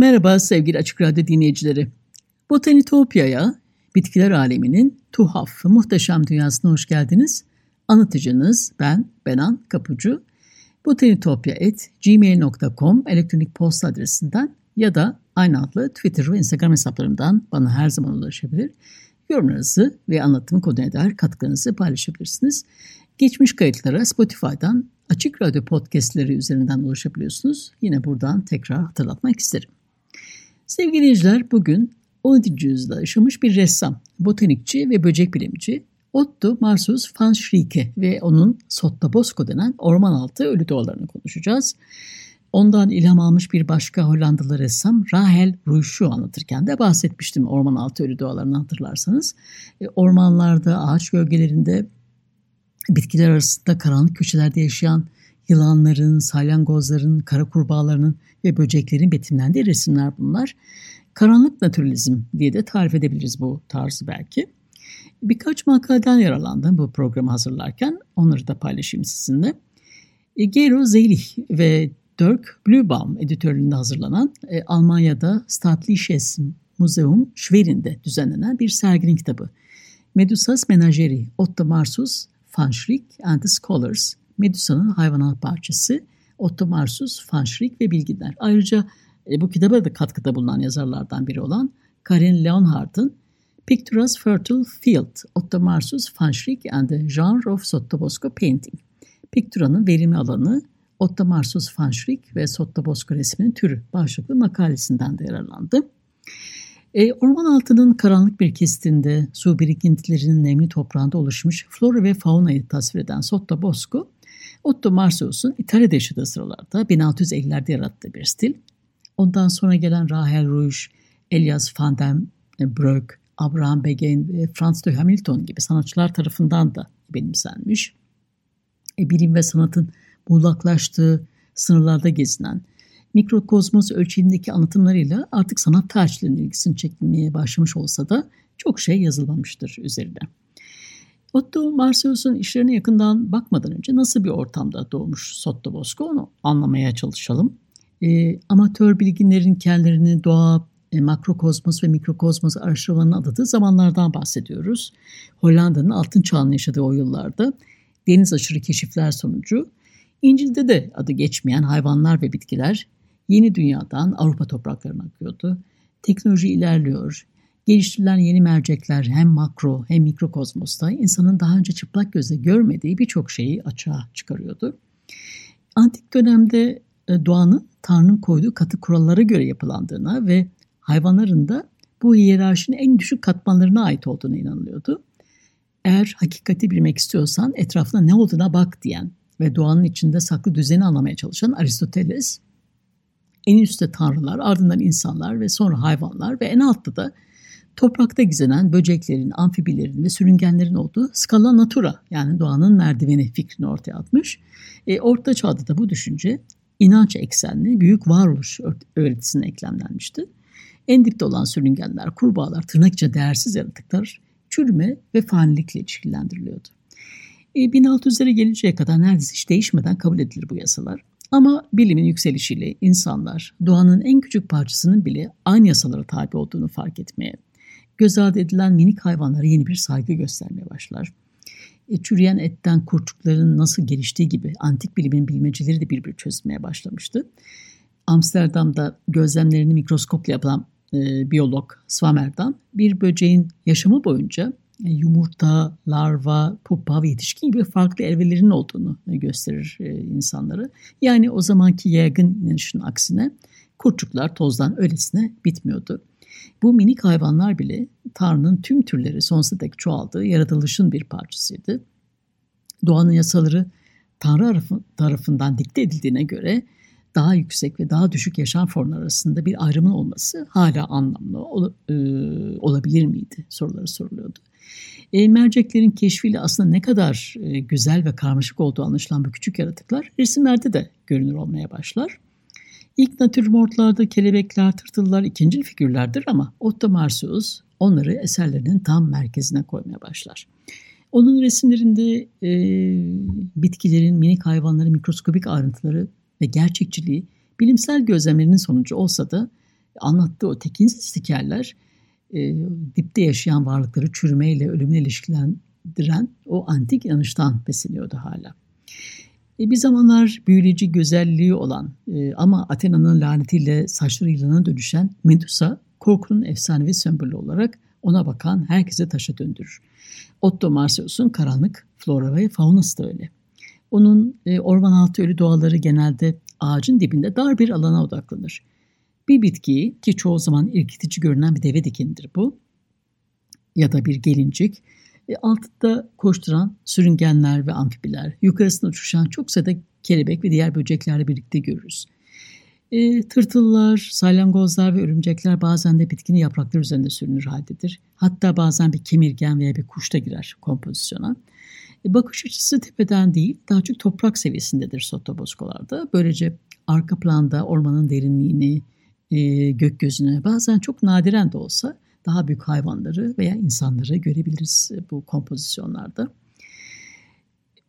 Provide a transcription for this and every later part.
Merhaba sevgili Açık Radyo dinleyicileri. Botanitopya'ya, bitkiler aleminin tuhaf, muhteşem dünyasına hoş geldiniz. Anlatıcınız ben Benan Kapucu. botanitopya.gmail.com elektronik posta adresinden ya da aynı adlı Twitter ve Instagram hesaplarımdan bana her zaman ulaşabilir. Yorumlarınızı ve anlatım koduna dair katkılarınızı paylaşabilirsiniz. Geçmiş kayıtlara Spotify'dan Açık Radyo podcastleri üzerinden ulaşabiliyorsunuz. Yine buradan tekrar hatırlatmak isterim. Sevgili dinleyiciler bugün 17. yüzyılda yaşamış bir ressam, botanikçi ve böcek bilimci Otto Marsus van Schrieke ve onun Sottobosco denen orman altı ölü doğalarını konuşacağız. Ondan ilham almış bir başka Hollandalı ressam Rahel Ruysch'u anlatırken de bahsetmiştim orman altı ölü doğalarını hatırlarsanız. E, ormanlarda, ağaç gölgelerinde, bitkiler arasında karanlık köşelerde yaşayan yılanların, salyangozların, kara kurbağalarının ve böceklerin betimlendiği resimler bunlar. Karanlık naturalizm diye de tarif edebiliriz bu tarzı belki. Birkaç makaleden yaralandım bu programı hazırlarken. Onları da paylaşayım sizinle. E, Gero Zeylich ve Dirk Blübaum editörlüğünde hazırlanan e, Almanya'da Staatliches Museum Schwerin'de düzenlenen bir serginin kitabı. Medusas Menageri, Otto Marsus, Van and the Scholars Medusa'nın hayvanat bahçesi, Otto Marsus, Fanschrik ve Bilginler. Ayrıca e, bu kitaba da katkıda bulunan yazarlardan biri olan Karin Leonhardt'ın Pictures Fertile Field, Otto Marsus, Fanschrik and the Genre of Sottobosco Painting. Piktura'nın verimi alanı, Otto Marsus, Fanschrik ve Sottobosco resminin türü başlıklı makalesinden de yararlandı. E, orman altının karanlık bir kesitinde su birikintilerinin nemli toprağında oluşmuş flora ve faunayı tasvir eden Sottobosco, Otto Marsius'un İtalya'da yaşadığı sıralarda 1650'lerde yarattığı bir stil. Ondan sonra gelen Rahel Rouge, Elias van den Broek, Abraham Beguin ve Franz de Hamilton gibi sanatçılar tarafından da benimsenmiş. E, bilim ve sanatın muğlaklaştığı sınırlarda gezinen, mikrokozmos ölçeğindeki anlatımlarıyla artık sanat tarihçilerinin ilgisini çekmeye başlamış olsa da çok şey yazılmamıştır üzerine. Otto Marsius'un işlerine yakından bakmadan önce nasıl bir ortamda doğmuş Sotto Bosco onu anlamaya çalışalım. E, amatör bilginlerin kendilerini doğa, e, makrokozmos ve mikrokozmos araştırmalarına adadığı zamanlardan bahsediyoruz. Hollanda'nın altın çağını yaşadığı o yıllarda deniz aşırı keşifler sonucu İncil'de de adı geçmeyen hayvanlar ve bitkiler yeni dünyadan Avrupa topraklarına akıyordu. Teknoloji ilerliyor, Geliştirilen yeni mercekler hem makro hem mikrokozmosta insanın daha önce çıplak göze görmediği birçok şeyi açığa çıkarıyordu. Antik dönemde e, doğanın Tanrı'nın koyduğu katı kurallara göre yapılandığına ve hayvanların da bu hiyerarşinin en düşük katmanlarına ait olduğuna inanılıyordu. Eğer hakikati bilmek istiyorsan etrafına ne olduğuna bak diyen ve doğanın içinde saklı düzeni anlamaya çalışan Aristoteles, en üstte tanrılar, ardından insanlar ve sonra hayvanlar ve en altta da toprakta gizlenen böceklerin, amfibilerin ve sürüngenlerin olduğu skala natura yani doğanın merdiveni fikrini ortaya atmış. E, Orta Çağ'da da bu düşünce inanç eksenli büyük varoluş öğretisine eklemlenmişti. En dipte olan sürüngenler, kurbağalar, tırnak içinde değersiz yaratıklar çürüme ve fanilikle ilişkilendiriliyordu. E, 1600'lere gelinceye kadar neredeyse hiç değişmeden kabul edilir bu yasalar. Ama bilimin yükselişiyle insanlar doğanın en küçük parçasının bile aynı yasalara tabi olduğunu fark etmeye göz ardı edilen minik hayvanlara yeni bir saygı göstermeye başlar. E, çürüyen etten kurçukların nasıl geliştiği gibi antik bilimin bilmeceleri de birbiri çözmeye başlamıştı. Amsterdam'da gözlemlerini mikroskopla yapılan e, biyolog Swammerdam bir böceğin yaşamı boyunca e, yumurta, larva, pupa ve yetişkin gibi farklı evrelerinin olduğunu e, gösterir e, insanlara. Yani o zamanki yaygın inanışın aksine kurçuklar tozdan öylesine bitmiyordu. Bu minik hayvanlar bile Tanrı'nın tüm türleri sonsuza dek çoğaldığı yaratılışın bir parçasıydı. Doğanın yasaları Tanrı tarafından dikte edildiğine göre daha yüksek ve daha düşük yaşam formları arasında bir ayrımın olması hala anlamlı ol, e, olabilir miydi soruları soruluyordu. E, merceklerin keşfiyle aslında ne kadar e, güzel ve karmaşık olduğu anlaşılan bu küçük yaratıklar resimlerde de görünür olmaya başlar. İlk natürmortlarda kelebekler, tırtıllar ikinci figürlerdir ama Otto Marsius onları eserlerinin tam merkezine koymaya başlar. Onun resimlerinde e, bitkilerin, minik hayvanların mikroskobik ayrıntıları ve gerçekçiliği bilimsel gözlemlerinin sonucu olsa da anlattığı o tekinsiz stikerler e, dipte yaşayan varlıkları çürümeyle ölümle ilişkilendiren o antik inanıştan besleniyordu hala. E, bir zamanlar büyüleyici güzelliği olan e, ama Athena'nın lanetiyle saçları yılana dönüşen Medusa korkunun efsanevi sembolü olarak ona bakan herkese taşa döndürür. Otto Marsius'un karanlık flora ve faunası da öyle. Onun e, orman altı ölü doğaları genelde ağacın dibinde dar bir alana odaklanır. Bir bitkiyi ki çoğu zaman irkitici görünen bir deve dikenidir bu ya da bir gelincik e, altında koşturan sürüngenler ve amfibiler, yukarısında uçuşan çok sayıda kelebek ve diğer böceklerle birlikte görürüz. E, tırtıllar, salyangozlar ve örümcekler bazen de bitkinin yaprakları üzerinde sürünür haldedir. Hatta bazen bir kemirgen veya bir kuş da girer kompozisyona. E, bakış açısı tepeden değil, daha çok toprak seviyesindedir sotoboskolarda. Böylece arka planda ormanın derinliğini, e, gökyüzüne bazen çok nadiren de olsa daha büyük hayvanları veya insanları görebiliriz e, bu kompozisyonlarda.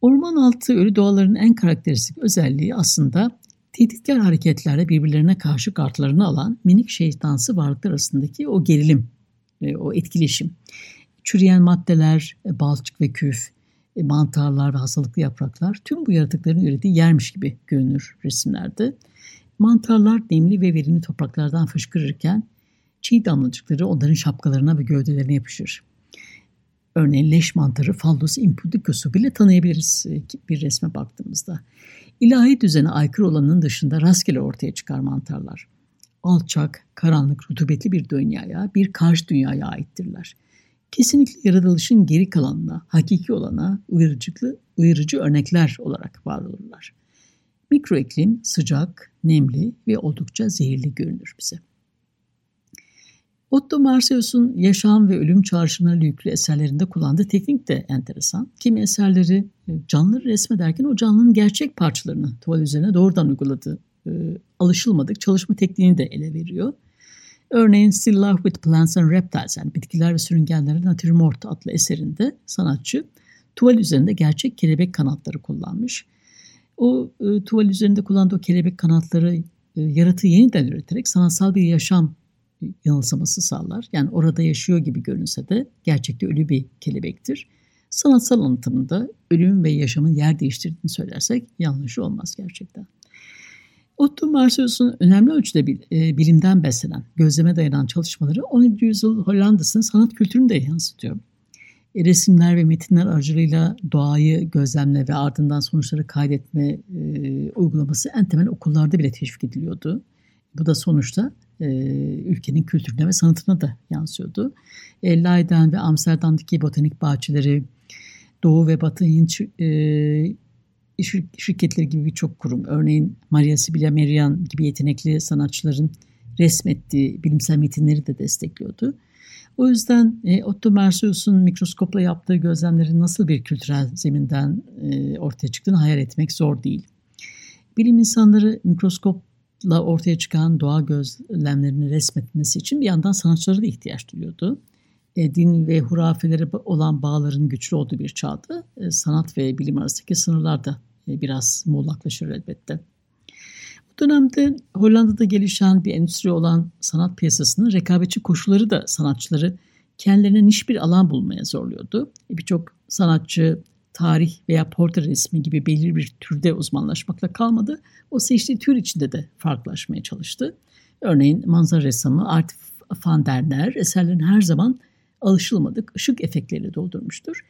Orman altı ölü doğaların en karakteristik özelliği aslında tehditkar hareketlerle birbirlerine karşı kartlarını alan minik şeytansı varlıklar arasındaki o gerilim, e, o etkileşim. Çürüyen maddeler, e, balçık ve küf, mantarlar ve hastalıklı yapraklar tüm bu yaratıkların ürettiği yermiş gibi görünür resimlerde. Mantarlar nemli ve verimli topraklardan fışkırırken çiğ damlacıkları onların şapkalarına ve gövdelerine yapışır. Örneğin leş mantarı Phallus impudicus'u bile tanıyabiliriz e, bir resme baktığımızda. İlahi düzene aykırı olanın dışında rastgele ortaya çıkar mantarlar. Alçak, karanlık, rutubetli bir dünyaya, bir karşı dünyaya aittirler. Kesinlikle yaratılışın geri kalanına, hakiki olana uyarıcılıklı, uyarıcı örnekler olarak var olurlar. Mikroiklim sıcak, nemli ve oldukça zehirli görünür bize. Otto Marsius'un yaşam ve ölüm çağrışımlarıyla yüklü eserlerinde kullandığı teknik de enteresan. Kimi eserleri e, canlıları resmederken o canlının gerçek parçalarını tuval üzerine doğrudan uyguladığı e, alışılmadık çalışma tekniğini de ele veriyor. Örneğin Still Love with Plants and Reptiles yani bitkiler ve sürüngenlerin natürmort adlı eserinde sanatçı tuval üzerinde gerçek kelebek kanatları kullanmış. O e, tuval üzerinde kullandığı o kelebek kanatları e, yaratığı yeniden üreterek sanatsal bir yaşam yanılsaması sağlar. Yani orada yaşıyor gibi görünse de gerçekte ölü bir kelebektir. Sanatsal anlatımında ölüm ve yaşamın yer değiştirdiğini söylersek yanlış olmaz gerçekten. Otto Marsius'un önemli ölçüde e, bilimden beslenen, gözleme dayanan çalışmaları 17. yüzyıl Hollanda'sının sanat kültürünü de yansıtıyor. E, resimler ve metinler aracılığıyla doğayı gözlemle ve ardından sonuçları kaydetme e, uygulaması en temel okullarda bile teşvik ediliyordu. Bu da sonuçta e, ülkenin kültürüne ve sanatına da yansıyordu. E, Leiden ve Amsterdam'daki botanik bahçeleri, Doğu ve Batı Hint e, şirketleri gibi birçok kurum, örneğin Maria Sibylla Merian gibi yetenekli sanatçıların resmettiği bilimsel metinleri de destekliyordu. O yüzden e, Otto Marsius'un mikroskopla yaptığı gözlemlerin nasıl bir kültürel zeminden e, ortaya çıktığını hayal etmek zor değil. Bilim insanları mikroskop ortaya çıkan doğa gözlemlerini resmetmesi için bir yandan sanatçılara da ihtiyaç duyuyordu. E, din ve hurafelere olan bağların güçlü olduğu bir çağda e, sanat ve bilim arasındaki sınırlar da e, biraz muğlaklaşır elbette. Bu dönemde Hollanda'da gelişen bir endüstri olan sanat piyasasının rekabetçi koşulları da sanatçıları kendilerine niş bir alan bulmaya zorluyordu. E, Birçok sanatçı tarih veya portre resmi gibi belirli bir türde uzmanlaşmakla kalmadı. O seçtiği tür içinde de farklılaşmaya çalıştı. Örneğin manzara ressamı Art van der Neer eserlerin her zaman alışılmadık ışık efektleriyle doldurmuştur.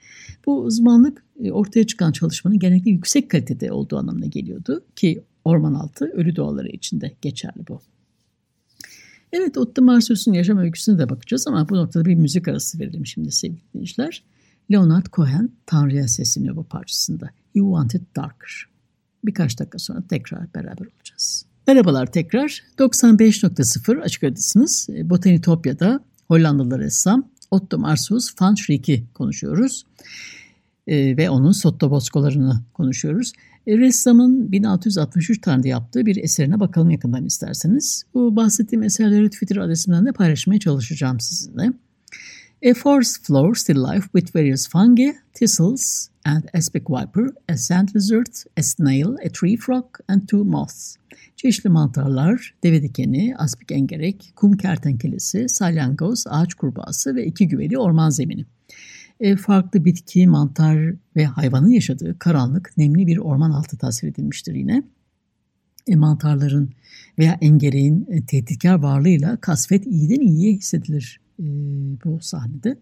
Bu uzmanlık e, ortaya çıkan çalışmanın genellikle yüksek kalitede olduğu anlamına geliyordu ki orman altı ölü doğaları için de geçerli bu. Evet Otto Marsius'un yaşam öyküsüne de bakacağız ama bu noktada bir müzik arası verelim şimdi sevgili dinleyiciler. Leonard Cohen Tanrı'ya sesleniyor bu parçasında. You Want It Darker. Birkaç dakika sonra tekrar beraber olacağız. Merhabalar tekrar. 95.0 Açık Radyosu'nuz. Botanitopya'da Hollandalı ressam Otto Marsius van Schriek'i konuşuyoruz. E, ve onun sottoboskolarını konuşuyoruz. E, ressamın 1663 tarihinde yaptığı bir eserine bakalım yakından isterseniz. Bu bahsettiğim eserleri Twitter adresimden de paylaşmaya çalışacağım sizinle. A forest floor still life with various fungi, thistles and aspic viper, a sand lizard, a snail, a tree frog and two moths. Çeşitli mantarlar, deve dikeni, aspik engerek, kum kertenkelesi, salyangoz, ağaç kurbağası ve iki güveli orman zemini. E, farklı bitki, mantar ve hayvanın yaşadığı karanlık, nemli bir orman altı tasvir edilmiştir yine. E, mantarların veya engereğin e, tehditkar varlığıyla kasvet iyiden iyiye hissedilir e, bu sahnede.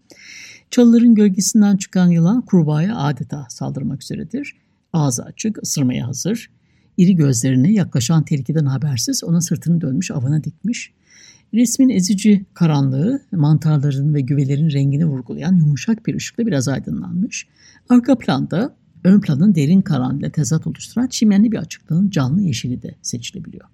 Çalıların gölgesinden çıkan yılan kurbağaya adeta saldırmak üzeredir. Ağzı açık, ısırmaya hazır. İri gözlerini yaklaşan tehlikeden habersiz ona sırtını dönmüş avına dikmiş. Resmin ezici karanlığı mantarların ve güvelerin rengini vurgulayan yumuşak bir ışıkla biraz aydınlanmış. Arka planda ön planın derin karanlığıyla tezat oluşturan çimenli bir açıklığın canlı yeşili de seçilebiliyor.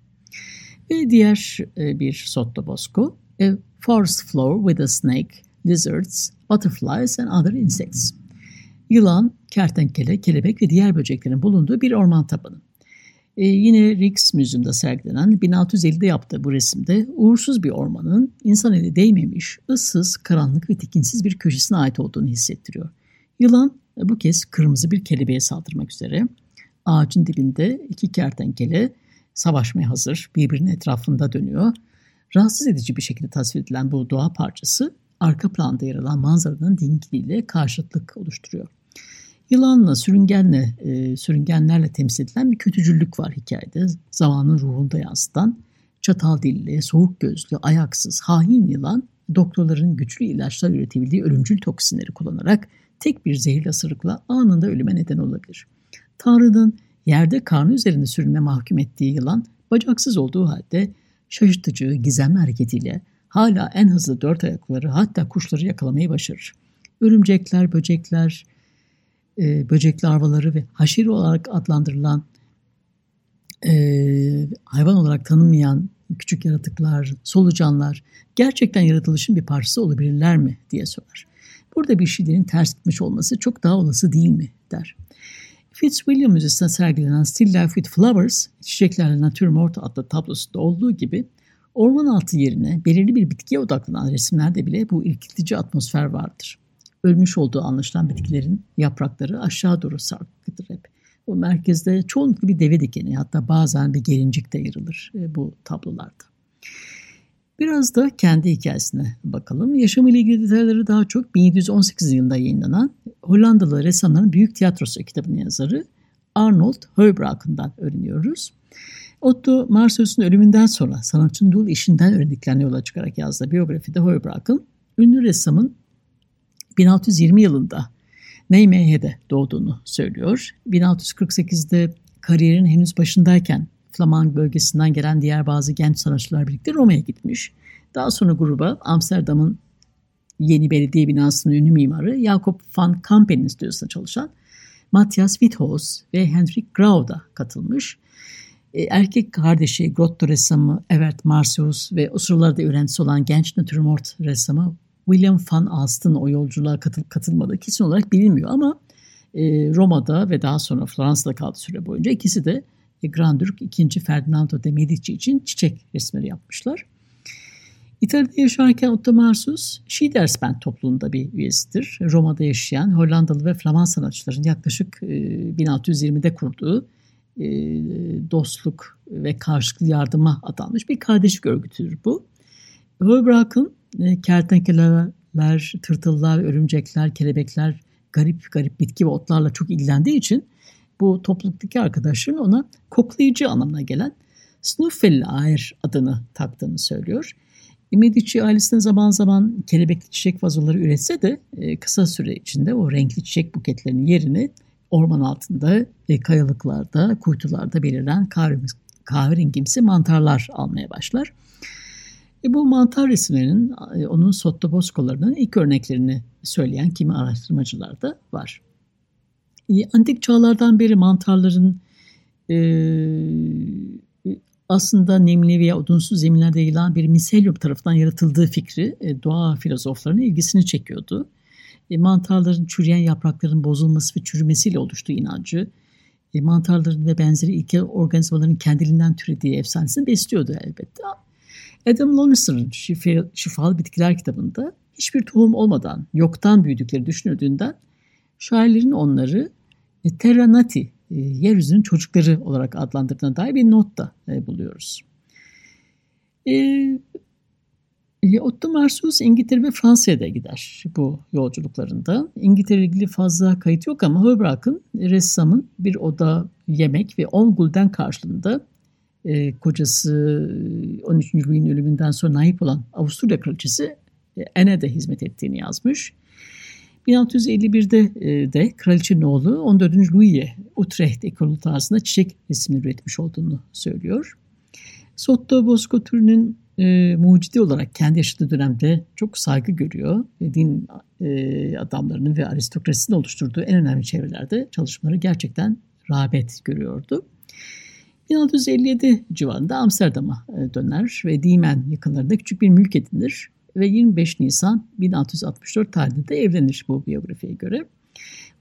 Ve diğer e, bir sotto bosco, A Forest Floor with a Snake, Lizards, Butterflies and Other Insects. Yılan, kertenkele, kelebek ve diğer böceklerin bulunduğu bir orman tabanı. Ee, yine Rijksmuseum'da sergilenen 1650'de yaptığı bu resimde uğursuz bir ormanın insan eli değmemiş, ıssız, karanlık ve tekinsiz bir köşesine ait olduğunu hissettiriyor. Yılan e, bu kez kırmızı bir kelebeğe saldırmak üzere. Ağacın dibinde iki kertenkele savaşmaya hazır, birbirinin etrafında dönüyor. Rahatsız edici bir şekilde tasvir edilen bu doğa parçası arka planda yer alan manzaranın dingiliyle karşıtlık oluşturuyor. Yılanla, sürüngenle, e, sürüngenlerle temsil edilen bir kötücüllük var hikayede. Zamanın ruhunda yansıtan çatal dilli, soğuk gözlü, ayaksız, hain yılan doktorların güçlü ilaçlar üretebildiği ölümcül toksinleri kullanarak tek bir zehirli ısırıkla anında ölüme neden olabilir. Tanrı'nın yerde karnı üzerinde sürünme mahkum ettiği yılan bacaksız olduğu halde şaşırtıcı, gizemli hareketiyle hala en hızlı dört ayakları hatta kuşları yakalamayı başarır. Örümcekler, böcekler, e, böcek larvaları ve haşeri olarak adlandırılan e, hayvan olarak tanınmayan küçük yaratıklar, solucanlar gerçekten yaratılışın bir parçası olabilirler mi diye sorar. Burada bir şeylerin ters gitmiş olması çok daha olası değil mi der. Fitzwilliam Müzesi'nde sergilenen Still Life with Flowers, Çiçeklerle Natürmort adlı tablosunda olduğu gibi orman altı yerine belirli bir bitkiye odaklanan resimlerde bile bu irkiltici atmosfer vardır ölmüş olduğu anlaşılan bitkilerin yaprakları aşağı doğru sarkıdır hep. O merkezde çoğunlukla bir deve dikeni hatta bazen bir gelincik de yarılır e, bu tablolarda. Biraz da kendi hikayesine bakalım. Yaşamıyla ilgili detayları daha çok 1718 yılında yayınlanan Hollandalı ressamların Büyük Tiyatrosu kitabının yazarı Arnold Heubraken'dan öğreniyoruz. Otto Marsius'un ölümünden sonra sanatçının dul işinden öğrendiklerine yola çıkarak yazdığı biyografide Heubraken, ünlü ressamın 1620 yılında Nijmegen'de doğduğunu söylüyor. 1648'de kariyerin henüz başındayken Flamand bölgesinden gelen diğer bazı genç sanatçılar birlikte Roma'ya gitmiş. Daha sonra gruba Amsterdam'ın yeni belediye binasının ünlü mimarı Jacob van Kampen'in stüdyosunda çalışan Matthias Witthos ve Hendrik Grau da katılmış. E, erkek kardeşi Grotto ressamı Evert Marsius ve o sıralarda öğrencisi olan genç natürmort ressamı William van Alsten o yolculuğa katıl katılmadı. Kesin olarak bilinmiyor ama e, Roma'da ve daha sonra Fransa'da kaldığı süre boyunca ikisi de Grand Duke 2. Ferdinando de Medici için çiçek resimleri yapmışlar. İtalya'da yaşarken Otto Marsus, Schiedersband topluluğunda bir üyesidir. Roma'da yaşayan Hollandalı ve Flaman sanatçıların yaklaşık e, 1620'de kurduğu e, dostluk ve karşılıklı yardıma adanmış bir kardeşlik örgütüdür bu. E, kertenkeleler, tırtıllar, örümcekler, kelebekler, garip garip bitki ve otlarla çok ilgilendiği için bu topluluktaki arkadaşların ona koklayıcı anlamına gelen Snuffellaer adını taktığını söylüyor. Medici ailesine zaman zaman kelebekli çiçek vazoları üretse de e, kısa süre içinde o renkli çiçek buketlerinin yerini orman altında, kayalıklarda, kuytularda belirlen kahverengimsi mantarlar almaya başlar. E bu mantar resimlerinin e, onun sottoboskolarının ilk örneklerini söyleyen kimi araştırmacılar da var. E, antik çağlardan beri mantarların e, aslında nemli veya odunsuz zeminlerde yayılan bir miselyum tarafından yaratıldığı fikri e, doğa filozoflarının ilgisini çekiyordu. E, mantarların çürüyen yaprakların bozulması ve çürümesiyle oluştuğu inancı, e, mantarların ve benzeri ilkel organizmaların kendiliğinden türediği efsanesini besliyordu elbette. Adam Şifa, Şifalı Bitkiler kitabında hiçbir tohum olmadan yoktan büyüdükleri düşünüldüğünden şairlerin onları e, Terra Nati, e, yeryüzünün çocukları olarak adlandırdığına dair bir not da e, buluyoruz. E, Otto Marsus İngiltere ve Fransa'ya da gider bu yolculuklarında. İngiltere ilgili fazla kayıt yok ama Hobrak'ın ressamın bir oda yemek ve 10 gulden karşılığında e, kocası 13. Louis'in ölümünden sonra naip olan Avusturya kraliçesi e, Anne'de hizmet ettiğini yazmış. 1651'de e, de kraliçenin oğlu 14. Louis'e Utrecht ekolü tarzında çiçek resmini üretmiş olduğunu söylüyor. Sotto Bosco türünün e, mucidi olarak kendi yaşadığı dönemde çok saygı görüyor. Ve din e, adamlarının ve aristokrasinin oluşturduğu en önemli çevrelerde çalışmaları gerçekten rağbet görüyordu. 1657 civarında Amsterdam'a e, döner ve Diemen yakınlarında küçük bir mülk edinir ve 25 Nisan 1664 tarihinde evlenir bu biyografiye göre.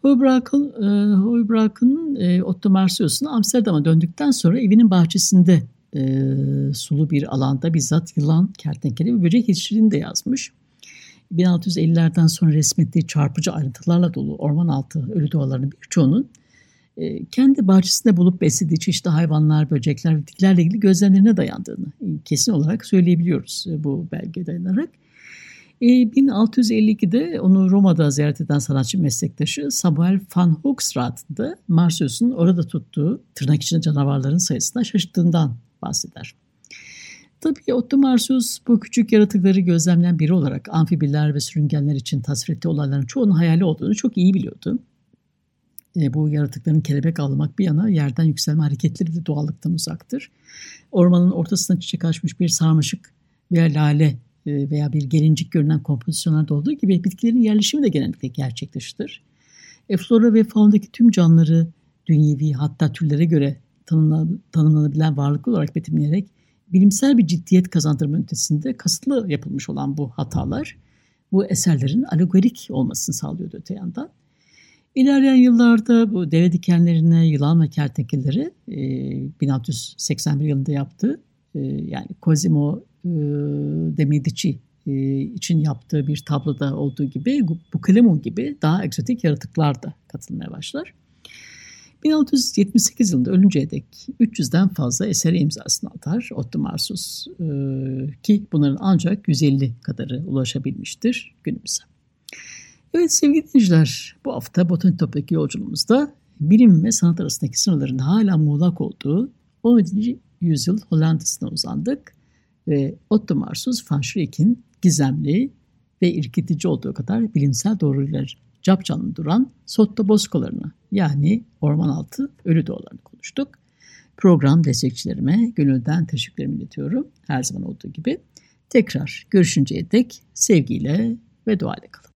Hoybrak'ın e, e, Otto Marsius'un Amsterdam'a döndükten sonra evinin bahçesinde e, sulu bir alanda bizzat yılan, kertenkele ve böcek yetiştirdiğini de yazmış. 1650'lerden sonra resmettiği çarpıcı ayrıntılarla dolu orman altı ölü doğalarının birçoğunun e, kendi bahçesinde bulup beslediği çeşitli hayvanlar, böcekler ve bitkilerle ilgili gözlemlerine dayandığını kesin olarak söyleyebiliyoruz e, bu belge dayanarak. 1652'de onu Roma'da ziyaret eden sanatçı meslektaşı Samuel van Hoogstraat da Marsius'un orada tuttuğu tırnak içinde canavarların sayısına şaşırttığından bahseder. Tabii Otto Marsius bu küçük yaratıkları gözlemleyen biri olarak amfibiler ve sürüngenler için tasvir ettiği olayların çoğunun hayali olduğunu çok iyi biliyordu. E, bu yaratıkların kelebek almak bir yana yerden yükselme hareketleri de doğallıktan uzaktır. Ormanın ortasına çiçek açmış bir sarmaşık veya lale e, veya bir gelincik görünen kompozisyonlarda olduğu gibi bitkilerin yerleşimi de genellikle gerçekleştir. E, flora ve faundaki tüm canlıları dünyevi hatta türlere göre tanımlanabilen varlıklı olarak betimleyerek bilimsel bir ciddiyet kazandırma ötesinde kasıtlı yapılmış olan bu hatalar bu eserlerin alegorik olmasını sağlıyordu öte yandan. İlerleyen yıllarda bu deve dikenlerine yılan ve kertenkeleleri e, 1681 yılında yaptı. E, yani Cosimo e, de Medici e, için yaptığı bir tabloda olduğu gibi bu Klemon gibi daha egzotik yaratıklar da katılmaya başlar. 1678 yılında ölünceye dek 300'den fazla eseri imzasını atar Otto Marsus e, ki bunların ancak 150 kadarı ulaşabilmiştir günümüze. Evet sevgili dinleyiciler bu hafta Botanik Top'taki yolculuğumuzda bilim ve sanat arasındaki sınırların hala muğlak olduğu 17. yüzyıl Hollanda'sına uzandık ve Otto Marsus van Schreck'in gizemli ve irkitici olduğu kadar bilimsel doğrular capcanlı duran Sotto Boskolarını yani orman altı ölü doğalarını konuştuk. Program destekçilerime gönülden teşekkürlerimi iletiyorum her zaman olduğu gibi. Tekrar görüşünceye dek sevgiyle ve duayla kalın.